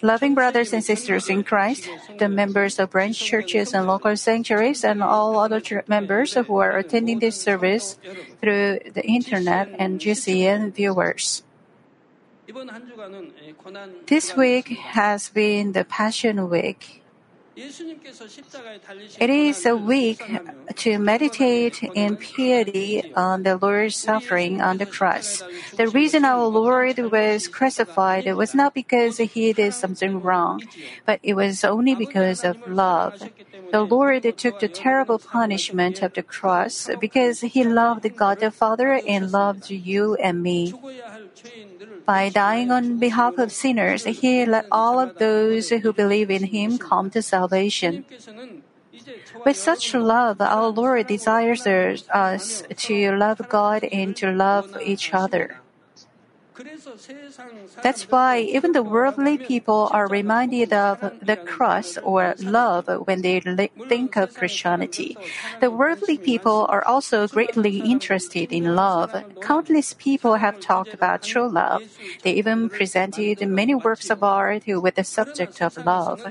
Loving brothers and sisters in Christ, the members of branch churches and local sanctuaries, and all other members who are attending this service through the internet and GCN viewers. This week has been the Passion Week. It is a week to meditate in piety on the Lord's suffering on the cross. The reason our Lord was crucified was not because he did something wrong, but it was only because of love. The Lord took the terrible punishment of the cross because he loved God the Father and loved you and me. By dying on behalf of sinners, he let all of those who believe in him come to salvation. With such love, our Lord desires us to love God and to love each other. That's why even the worldly people are reminded of the cross or love when they think of Christianity. The worldly people are also greatly interested in love. Countless people have talked about true love. They even presented many works of art with the subject of love.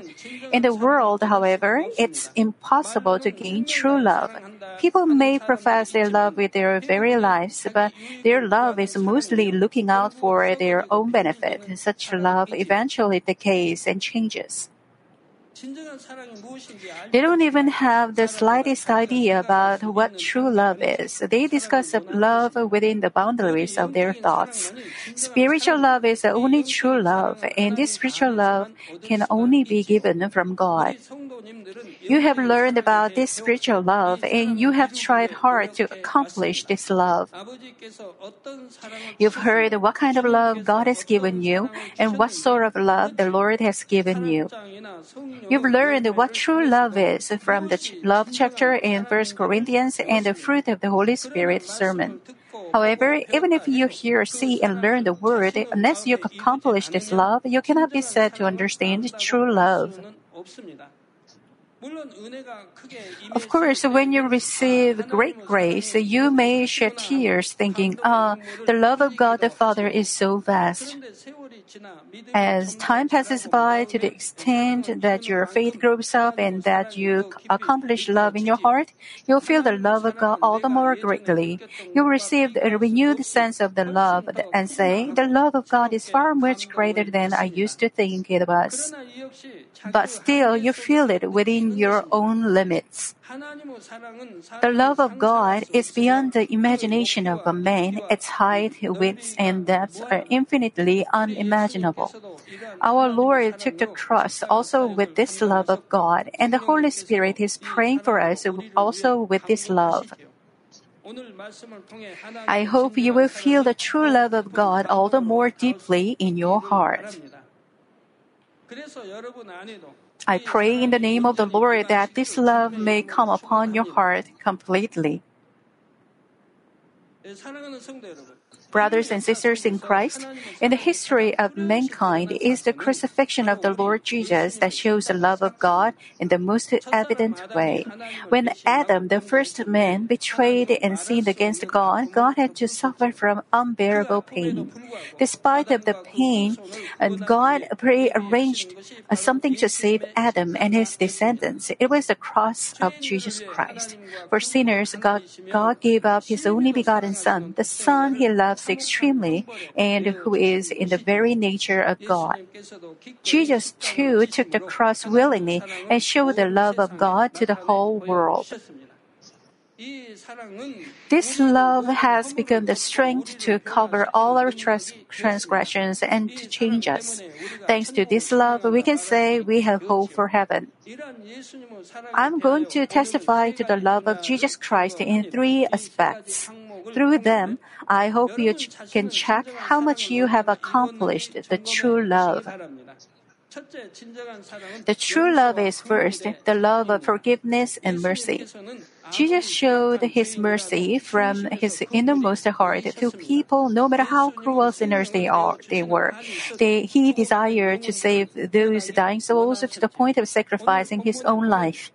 In the world, however, it's impossible to gain true love. People may profess their love with their very lives, but their love is mostly looking out for their own benefit. Such love eventually decays and changes. They don't even have the slightest idea about what true love is. They discuss love within the boundaries of their thoughts. Spiritual love is the only true love, and this spiritual love can only be given from God. You have learned about this spiritual love, and you have tried hard to accomplish this love. You've heard what kind of love God has given you, and what sort of love the Lord has given you. You've learned what true love is from the love chapter in 1 Corinthians and the fruit of the Holy Spirit sermon. However, even if you hear, see, and learn the word, unless you accomplish this love, you cannot be said to understand true love. Of course, when you receive great grace, you may shed tears thinking, ah, the love of God the Father is so vast. As time passes by to the extent that your faith grows up and that you accomplish love in your heart, you'll feel the love of God all the more greatly. You'll receive a renewed sense of the love and say, the love of God is far much greater than I used to think it was. But still, you feel it within your own limits. The love of God is beyond the imagination of a man. Its height, width, and depth are infinitely unimaginable. Our Lord took the cross also with this love of God, and the Holy Spirit is praying for us also with this love. I hope you will feel the true love of God all the more deeply in your heart. I pray in the name of the Lord that this love may come upon your heart completely. Brothers and sisters in Christ, in the history of mankind is the crucifixion of the Lord Jesus that shows the love of God in the most evident way. When Adam, the first man, betrayed and sinned against God, God had to suffer from unbearable pain. Despite of the pain, God prearranged uh, something to save Adam and his descendants. It was the cross of Jesus Christ. For sinners, God, God gave up his only begotten Son, the Son he loves extremely and who is in the very nature of God. Jesus too took the cross willingly and showed the love of God to the whole world. This love has become the strength to cover all our transgressions and to change us. Thanks to this love, we can say we have hope for heaven. I'm going to testify to the love of Jesus Christ in three aspects. Through them, I hope you ch- can check how much you have accomplished the true love. The true love is first the love of forgiveness and mercy. Jesus showed his mercy from his innermost heart to people no matter how cruel sinners they are they were. They, he desired to save those dying souls to the point of sacrificing his own life.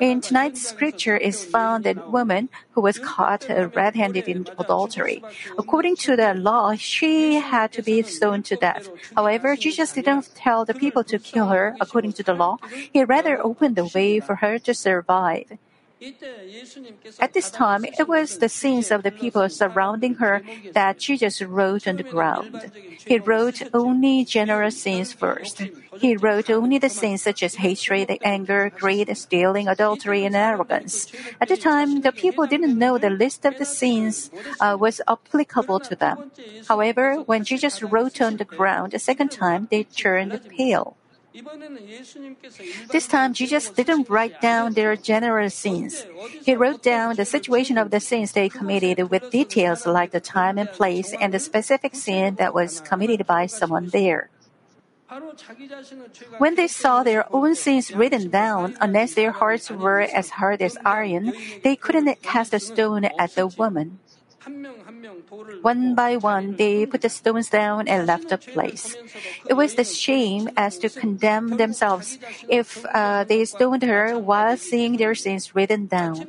In tonight's scripture is found a woman who was caught red-handed in adultery. According to the law, she had to be stoned to death. However, Jesus didn't tell the people to kill her according to the law. He rather opened the way for her to survive. At this time, it was the sins of the people surrounding her that Jesus wrote on the ground. He wrote only general sins first. He wrote only the sins such as hatred, anger, greed, stealing, adultery, and arrogance. At the time, the people didn't know the list of the sins uh, was applicable to them. However, when Jesus wrote on the ground a second time, they turned pale. This time, Jesus didn't write down their general sins. He wrote down the situation of the sins they committed with details like the time and place and the specific sin that was committed by someone there. When they saw their own sins written down, unless their hearts were as hard as iron, they couldn't cast a stone at the woman. One by one, they put the stones down and left the place. It was the shame as to condemn themselves if uh, they stoned her while seeing their sins written down.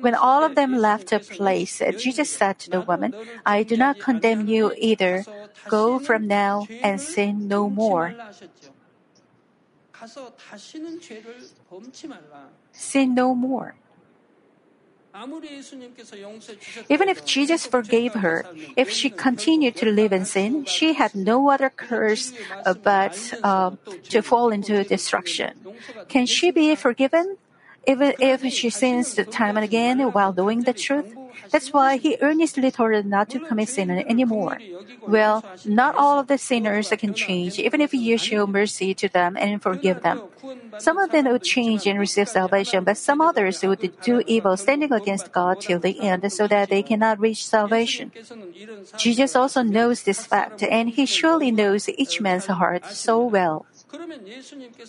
When all of them left the place, Jesus said to the woman, I do not condemn you either. Go from now and sin no more. Sin no more. Even if Jesus forgave her, if she continued to live in sin, she had no other curse uh, but uh, to fall into destruction. Can she be forgiven? Even if she sins time and again while knowing the truth? That's why he earnestly told her not to commit sin anymore. Well, not all of the sinners can change, even if you show mercy to them and forgive them. Some of them would change and receive salvation, but some others would do evil, standing against God till the end, so that they cannot reach salvation. Jesus also knows this fact, and he surely knows each man's heart so well.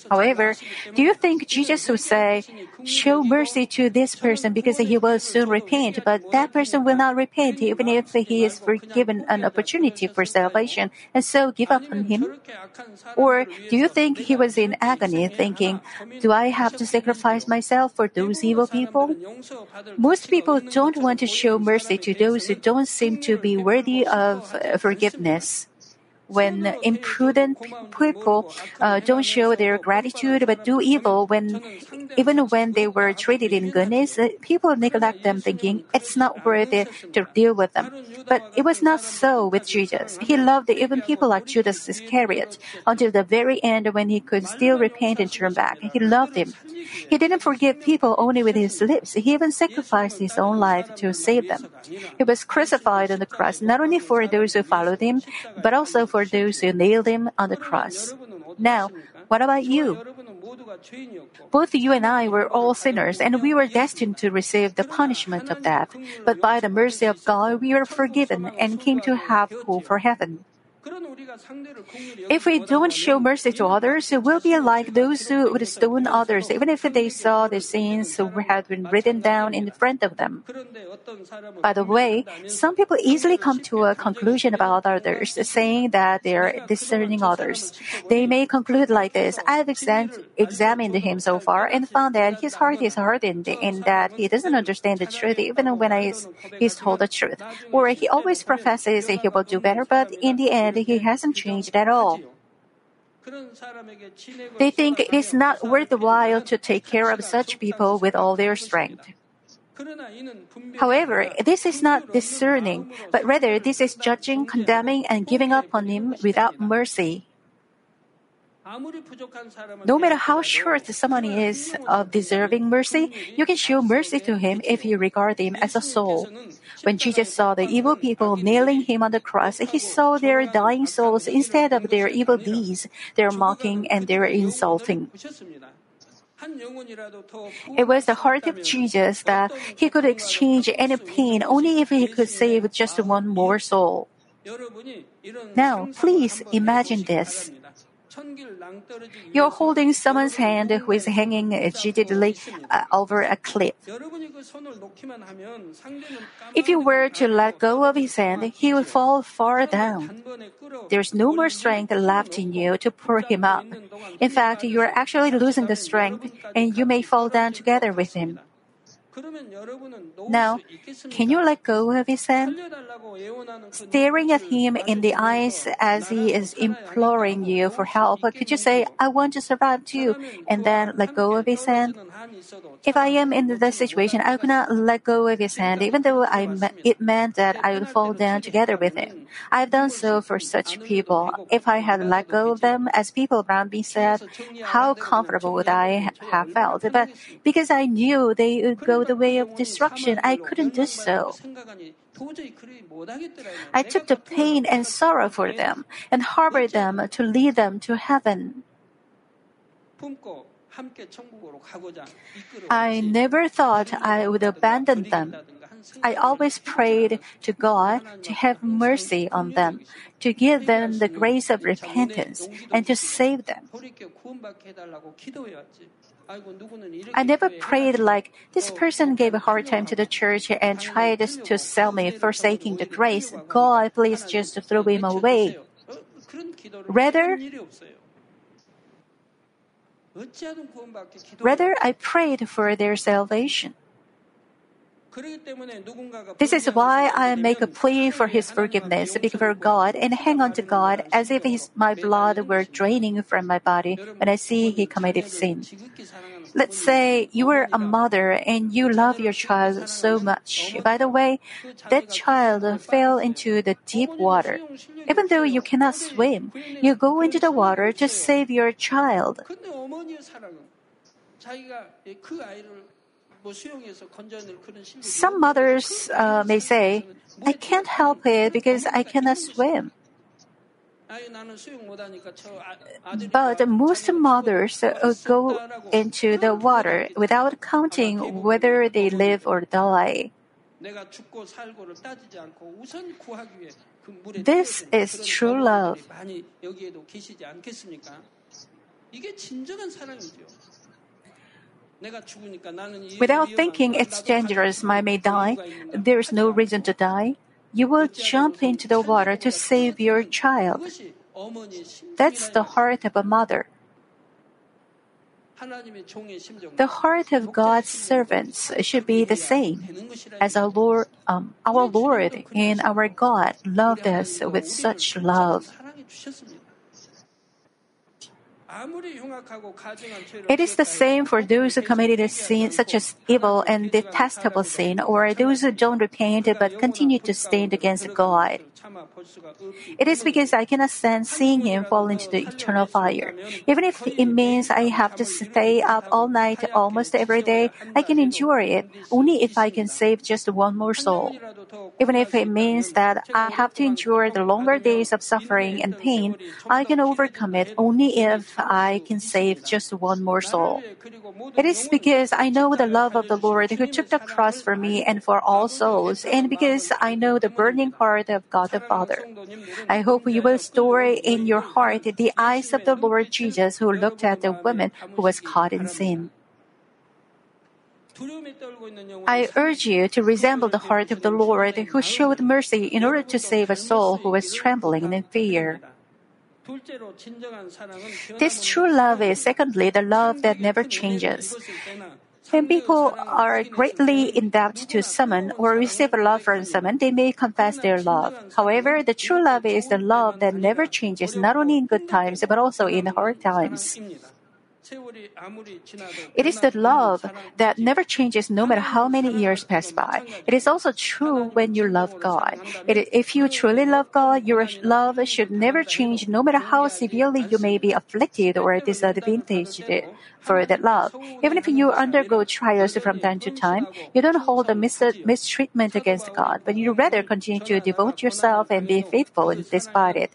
However, do you think Jesus would say, Show mercy to this person because he will soon repent, but that person will not repent even if he is given an opportunity for salvation and so give up on him? Or do you think he was in agony thinking, Do I have to sacrifice myself for those evil people? Most people don't want to show mercy to those who don't seem to be worthy of uh, forgiveness when imprudent people uh, don't show their gratitude but do evil when even when they were treated in goodness uh, people neglect them thinking it's not worth it to deal with them. But it was not so with jesus. He loved even people like judas iscariot until the very end when he could still repent and turn back. He loved him. He didn't forgive people only with his lips. He even sacrificed his own life to save them. He was crucified on the cross not only for those who followed him but also for for those who nailed him on the cross. Now, what about you? Both you and I were all sinners, and we were destined to receive the punishment of death. But by the mercy of God, we were forgiven and came to have hope for heaven. If we don't show mercy to others, we'll be like those who would stone others, even if they saw the sins had been written down in front of them. By the way, some people easily come to a conclusion about others, saying that they are discerning others. They may conclude like this I've examined him so far and found that his heart is hardened and that he doesn't understand the truth even when I, he's told the truth. Or he always professes that he will do better, but in the end, he hasn't changed at all. They think it is not worthwhile to take care of such people with all their strength. However, this is not discerning, but rather this is judging, condemning, and giving up on him without mercy. No matter how short someone is of deserving mercy, you can show mercy to him if you regard him as a soul. When Jesus saw the evil people nailing him on the cross, he saw their dying souls instead of their evil deeds, their mocking and their insulting. It was the heart of Jesus that he could exchange any pain only if he could save just one more soul. Now, please imagine this. You're holding someone's hand who is hanging rigidly uh, over a cliff. If you were to let go of his hand, he would fall far down. There's no more strength left in you to pull him up. In fact, you are actually losing the strength and you may fall down together with him. Now, can you let go of his hand? Staring at him in the eyes as he is imploring you for help, could you say, I want to survive too, and then let go of his hand? If I am in this situation, I could not let go of his hand, even though I, it meant that I would fall down together with him. I've done so for such people. If I had let go of them, as people around me said, how comfortable would I have felt? But because I knew they would go the way of destruction, I couldn't do so. I took the pain and sorrow for them and harbored them to lead them to heaven. I never thought I would abandon them. I always prayed to God to have mercy on them, to give them the grace of repentance, and to save them. I never prayed like, this person gave a hard time to the church and tried to sell me, forsaking the grace. God, please just throw him away. Rather, Rather, I prayed for their salvation. This is why I make a plea for his forgiveness before God and hang on to God as if his, my blood were draining from my body when I see he committed sin. Let's say you are a mother and you love your child so much. By the way, that child fell into the deep water. Even though you cannot swim, you go into the water to save your child. Some mothers uh, may say, I can't help it because I cannot swim. But most mothers uh, go into the water without counting whether they live or die. This is true love. Without thinking it's dangerous, I may die, there is no reason to die. You will jump into the water to save your child. That's the heart of a mother. The heart of God's servants should be the same, as our Lord, um, our Lord and our God loved us with such love. It is the same for those who committed a sin such as evil and detestable sin, or those who don't repent but continue to stand against God. It is because I cannot stand seeing him fall into the eternal fire. Even if it means I have to stay up all night almost every day, I can endure it only if I can save just one more soul. Even if it means that I have to endure the longer days of suffering and pain, I can overcome it only if I can save just one more soul. It is because I know the love of the Lord who took the cross for me and for all souls, and because I know the burning heart of God the Father. I hope you will store in your heart the eyes of the Lord Jesus who looked at the woman who was caught in sin. I urge you to resemble the heart of the Lord who showed mercy in order to save a soul who was trembling in fear. This true love is secondly the love that never changes. When people are greatly in debt to someone or receive love from someone, they may confess their love. However, the true love is the love that never changes, not only in good times, but also in hard times. It is the love that never changes no matter how many years pass by. It is also true when you love God. It, if you truly love God, your love should never change no matter how severely you may be afflicted or disadvantaged for that love. Even if you undergo trials from time to time, you don't hold a mis- mistreatment against God, but you rather continue to devote yourself and be faithful despite it.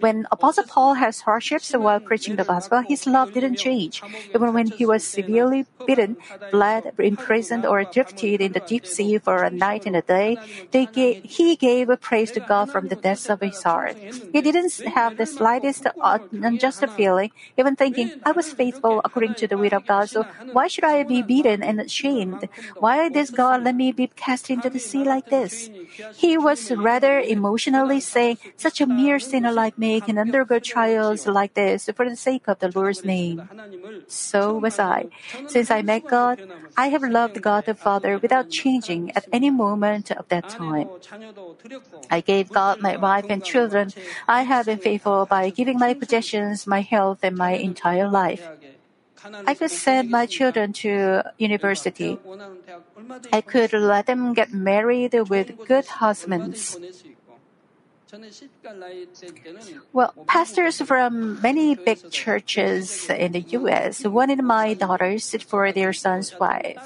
When Apostle Paul has hardships while preaching the gospel, his love didn't change. Age. Even when he was severely beaten, bled, imprisoned, or drifted in the deep sea for a night and a day, gave, he gave praise to God from the depths of his heart. He didn't have the slightest uh, unjust feeling, even thinking, I was faithful according to the will of God, so why should I be beaten and shamed? Why does God let me be cast into the sea like this? He was rather emotionally saying, such a mere sinner like me can undergo trials like this for the sake of the Lord's name. So was I. Since I met God, I have loved God the Father without changing at any moment of that time. I gave God my wife and children. I have been faithful by giving my possessions, my health, and my entire life. I could send my children to university. I could let them get married with good husbands. Well, pastors from many big churches in the U.S. wanted my daughters for their son's wife.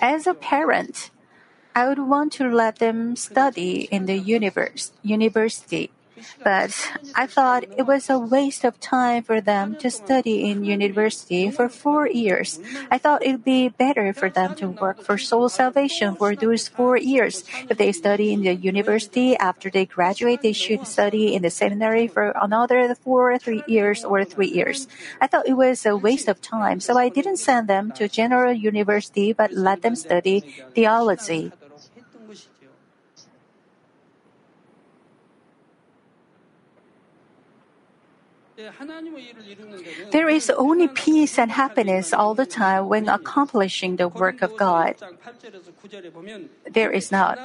As a parent, I would want to let them study in the universe, university. But I thought it was a waste of time for them to study in university for four years. I thought it would be better for them to work for soul salvation for those four years. If they study in the university after they graduate, they should study in the seminary for another four, or three years or three years. I thought it was a waste of time, so I didn't send them to general university but let them study theology. There is only peace and happiness all the time when accomplishing the work of God. There is not.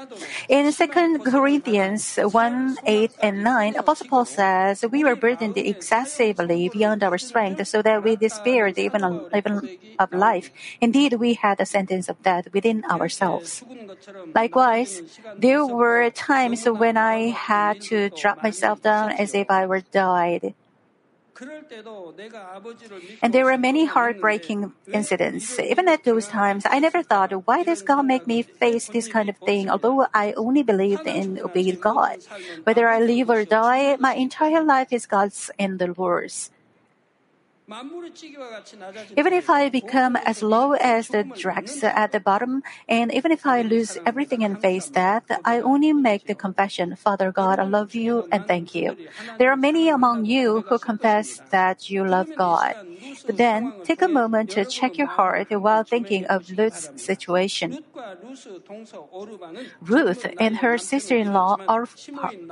In 2 Corinthians 1 8 and 9, Apostle Paul says, We were burdened excessively beyond our strength, so that we despaired even, even of life. Indeed, we had a sentence of death within ourselves. Likewise, there were times when I had to drop myself down as if I were died. And there were many heartbreaking incidents. Even at those times, I never thought, why does God make me face this kind of thing, although I only believed in obeying God? Whether I live or die, my entire life is God's and the Lord's. Even if I become as low as the dregs at the bottom, and even if I lose everything and face death, I only make the confession, Father God, I love you and thank you. There are many among you who confess that you love God. But then, take a moment to check your heart while thinking of Ruth's situation. Ruth and her sister-in-law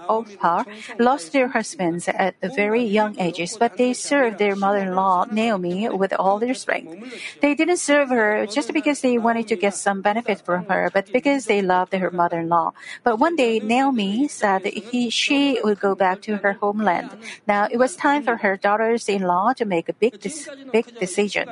Orpah lost their husbands at very young ages, but they served their mother-in-law Naomi with all their strength. They didn't serve her just because they wanted to get some benefit from her, but because they loved her mother-in-law. But one day, Naomi said he, she would go back to her homeland. Now it was time for her daughters-in-law to make a big, big decision.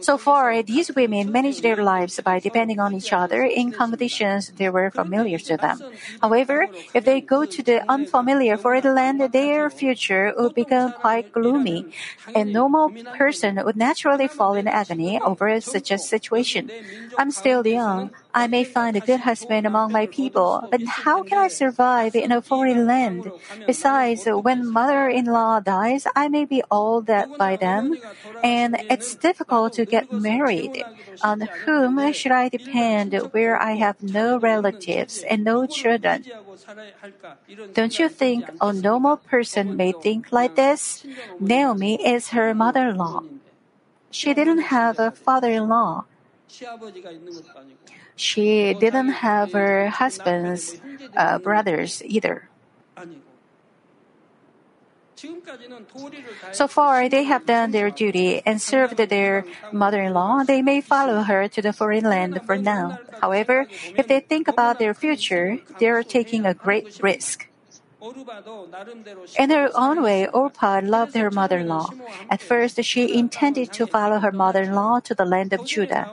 So far, these women managed their lives by depending on each other in conditions that were familiar to them. However, if they go to the unfamiliar foreign land, their future would become quite gloomy. A normal person would naturally fall in agony over such a situation. I'm still young. I may find a good husband among my people, but how can I survive in a foreign land? Besides, when mother-in-law dies, I may be all old by then, and it's difficult to get married. On whom should I depend where I have no relatives and no children? Don't you think a normal person may think like this? Naomi is her mother-in-law. She didn't have a father-in-law. She didn't have her husband's uh, brothers either. So far, they have done their duty and served their mother in law. They may follow her to the foreign land for now. However, if they think about their future, they are taking a great risk. In her own way, Orpah loved her mother in law. At first, she intended to follow her mother in law to the land of Judah.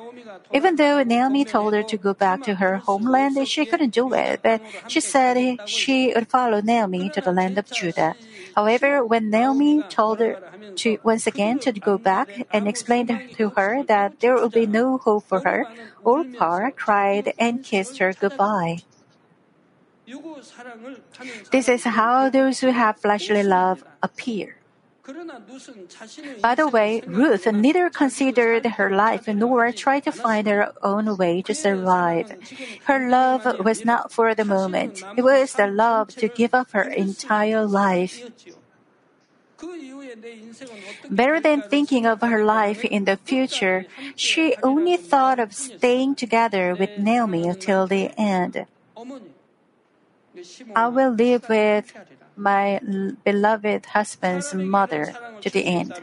Even though Naomi told her to go back to her homeland, she couldn't do it, but she said she would follow Naomi to the land of Judah. However, when Naomi told her to once again to go back and explained to her that there would be no hope for her, Orpah cried and kissed her goodbye. This is how those who have fleshly love appear. By the way, Ruth neither considered her life nor tried to find her own way to survive. Her love was not for the moment, it was the love to give up her entire life. Better than thinking of her life in the future, she only thought of staying together with Naomi until the end. I will live with my beloved husband's mother to the end.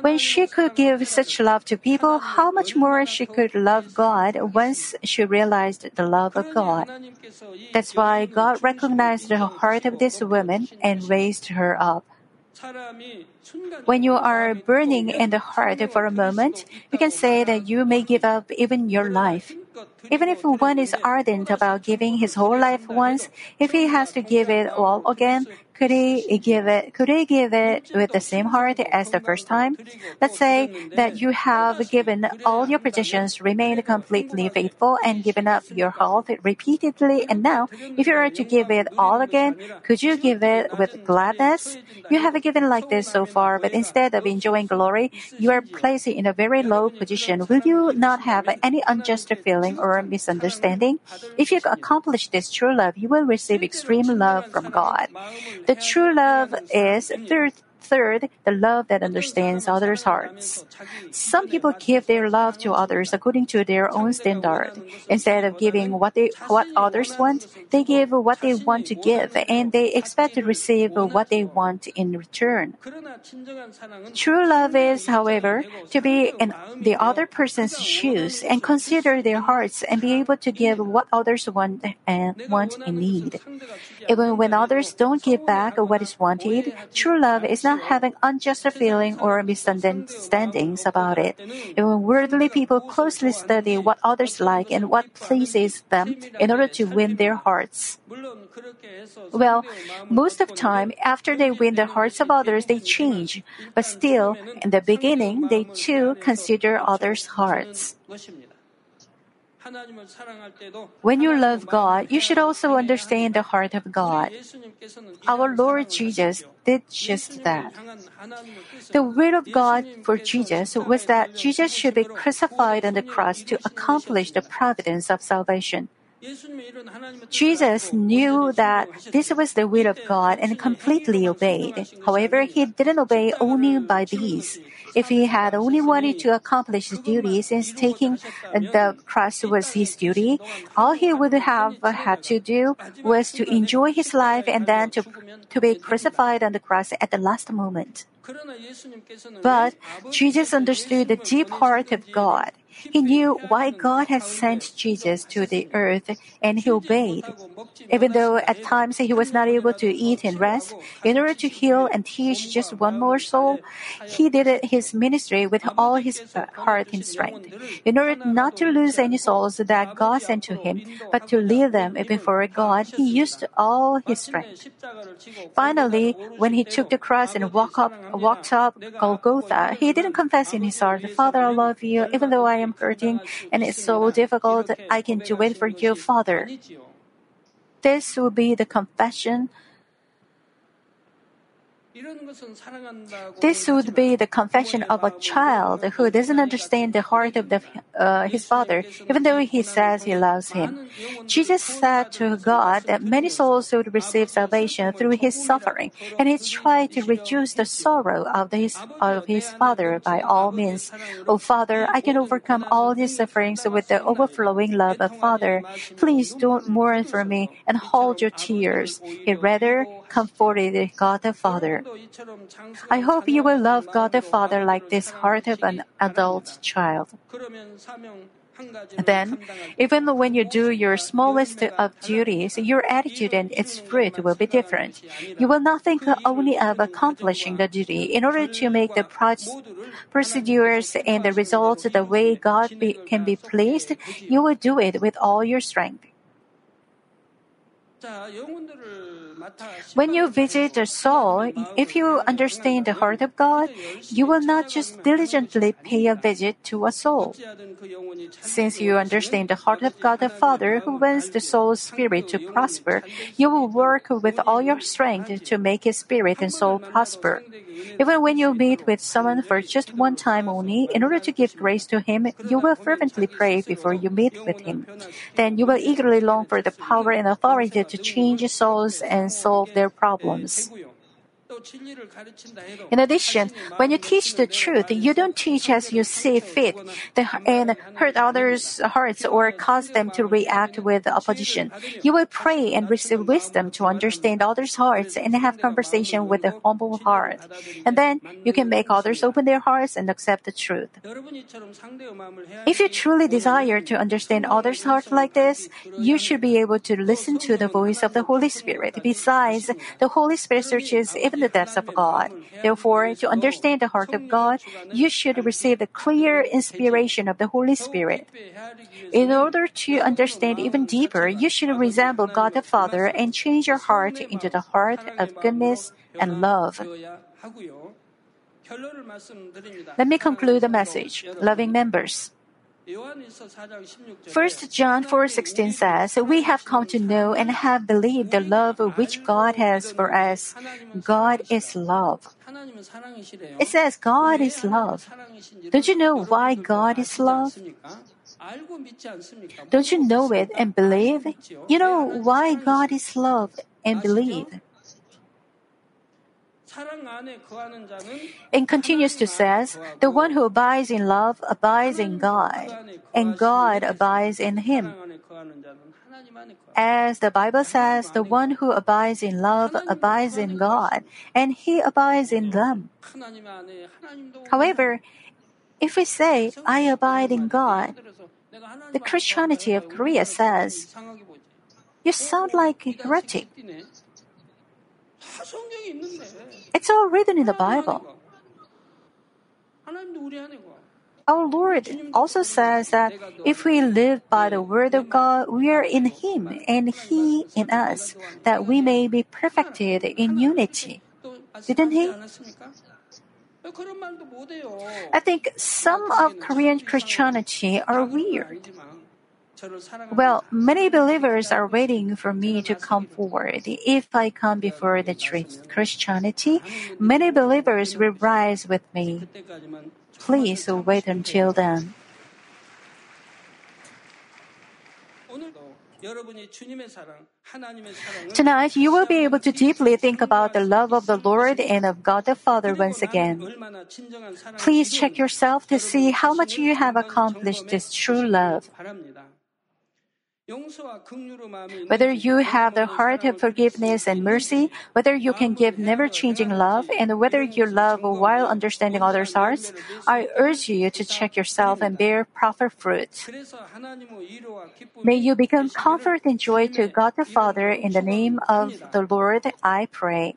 When she could give such love to people, how much more she could love God once she realized the love of God. That's why God recognized the heart of this woman and raised her up. When you are burning in the heart for a moment, you can say that you may give up even your life. Even if one is ardent about giving his whole life once, if he has to give it all again, could he give it, could he give it with the same heart as the first time? Let's say that you have given all your possessions, remained completely faithful, and given up your health repeatedly, and now, if you are to give it all again, could you give it with gladness? You have given like this so far, but instead of enjoying glory, you are placed in a very low position. Will you not have any unjust feeling or misunderstanding? If you accomplish this true love, you will receive extreme love from God. The true love is third, third, the love that understands others' hearts. Some people give their love to others according to their own standard. Instead of giving what they what others want, they give what they want to give, and they expect to receive what they want in return. True love is, however, to be in the other person's shoes and consider their hearts and be able to give what others want and want and need. Even when others don't give back what is wanted, true love is not having unjust feeling or misunderstandings about it. Even worldly people closely study what others like and what pleases them in order to win their hearts. Well, most of time, after they win the hearts of others, they change. But still, in the beginning, they too consider others' hearts. When you love God, you should also understand the heart of God. Our Lord Jesus did just that. The will of God for Jesus was that Jesus should be crucified on the cross to accomplish the providence of salvation. Jesus knew that this was the will of God and completely obeyed. However, he didn't obey only by these. If he had only wanted to accomplish his duty since taking the cross was his duty, all he would have had to do was to enjoy his life and then to, to be crucified on the cross at the last moment. But Jesus understood the deep heart of God. He knew why God had sent Jesus to the earth and he obeyed. Even though at times he was not able to eat and rest, in order to heal and teach just one more soul, he did his ministry with all his heart and strength. In order not to lose any souls that God sent to him, but to lead them before God, he used all his strength. Finally, when he took the cross and walked up, walked up Golgotha, he didn't confess in his heart, Father, I love you, even though I am hurting and it's so difficult, I can do it for you, Father. This will be the confession this would be the confession of a child who doesn't understand the heart of the, uh, his father, even though he says he loves him. Jesus said to God that many souls would receive salvation through his suffering, and he tried to reduce the sorrow of, his, of his father by all means. Oh, Father, I can overcome all these sufferings with the overflowing love of Father. Please don't mourn for me and hold your tears. He rather comforted God the Father. I hope you will love God the Father like this heart of an adult child. Then, even when you do your smallest of duties, your attitude and its fruit will be different. You will not think only of accomplishing the duty in order to make the procedures and the results the way God be, can be pleased. You will do it with all your strength. When you visit a soul, if you understand the heart of God, you will not just diligently pay a visit to a soul. Since you understand the heart of God the Father who wants the soul's spirit to prosper, you will work with all your strength to make his spirit and soul prosper. Even when you meet with someone for just one time only, in order to give grace to him, you will fervently pray before you meet with him. Then you will eagerly long for the power and authority to change souls and solve their problems. In addition, when you teach the truth, you don't teach as you see fit and hurt others' hearts or cause them to react with opposition. You will pray and receive wisdom to understand others' hearts and have conversation with a humble heart. And then you can make others open their hearts and accept the truth. If you truly desire to understand others' heart like this, you should be able to listen to the voice of the Holy Spirit. Besides, the Holy Spirit searches even the depths of God. Therefore, to understand the heart of God, you should receive the clear inspiration of the Holy Spirit. In order to understand even deeper, you should resemble God the Father and change your heart into the heart of goodness and love. Let me conclude the message. Loving members. 1 John 4:16 says, "We have come to know and have believed the love which God has for us. God is love." It says God is love. Don't you know why God is love? Don't you know it and believe? You know why God is love and believe. And continues to says, the one who abides in love abides in God, and God abides in him. As the Bible says, the one who abides in love abides in God, and he abides in them. However, if we say, I abide in God, the Christianity of Korea says, you sound like a heretic. It's all written in the Bible. Our Lord also says that if we live by the word of God, we are in Him and He in us, that we may be perfected in unity. Didn't He? I think some of Korean Christianity are weird. Well, many believers are waiting for me to come forward. If I come before the truth, Christianity, many believers will rise with me. Please wait until then. Tonight, you will be able to deeply think about the love of the Lord and of God the Father once again. Please check yourself to see how much you have accomplished this true love. Whether you have the heart of forgiveness and mercy, whether you can give never changing love, and whether you love while understanding others' hearts, I urge you to check yourself and bear proper fruit. May you become comfort and joy to God the Father in the name of the Lord, I pray.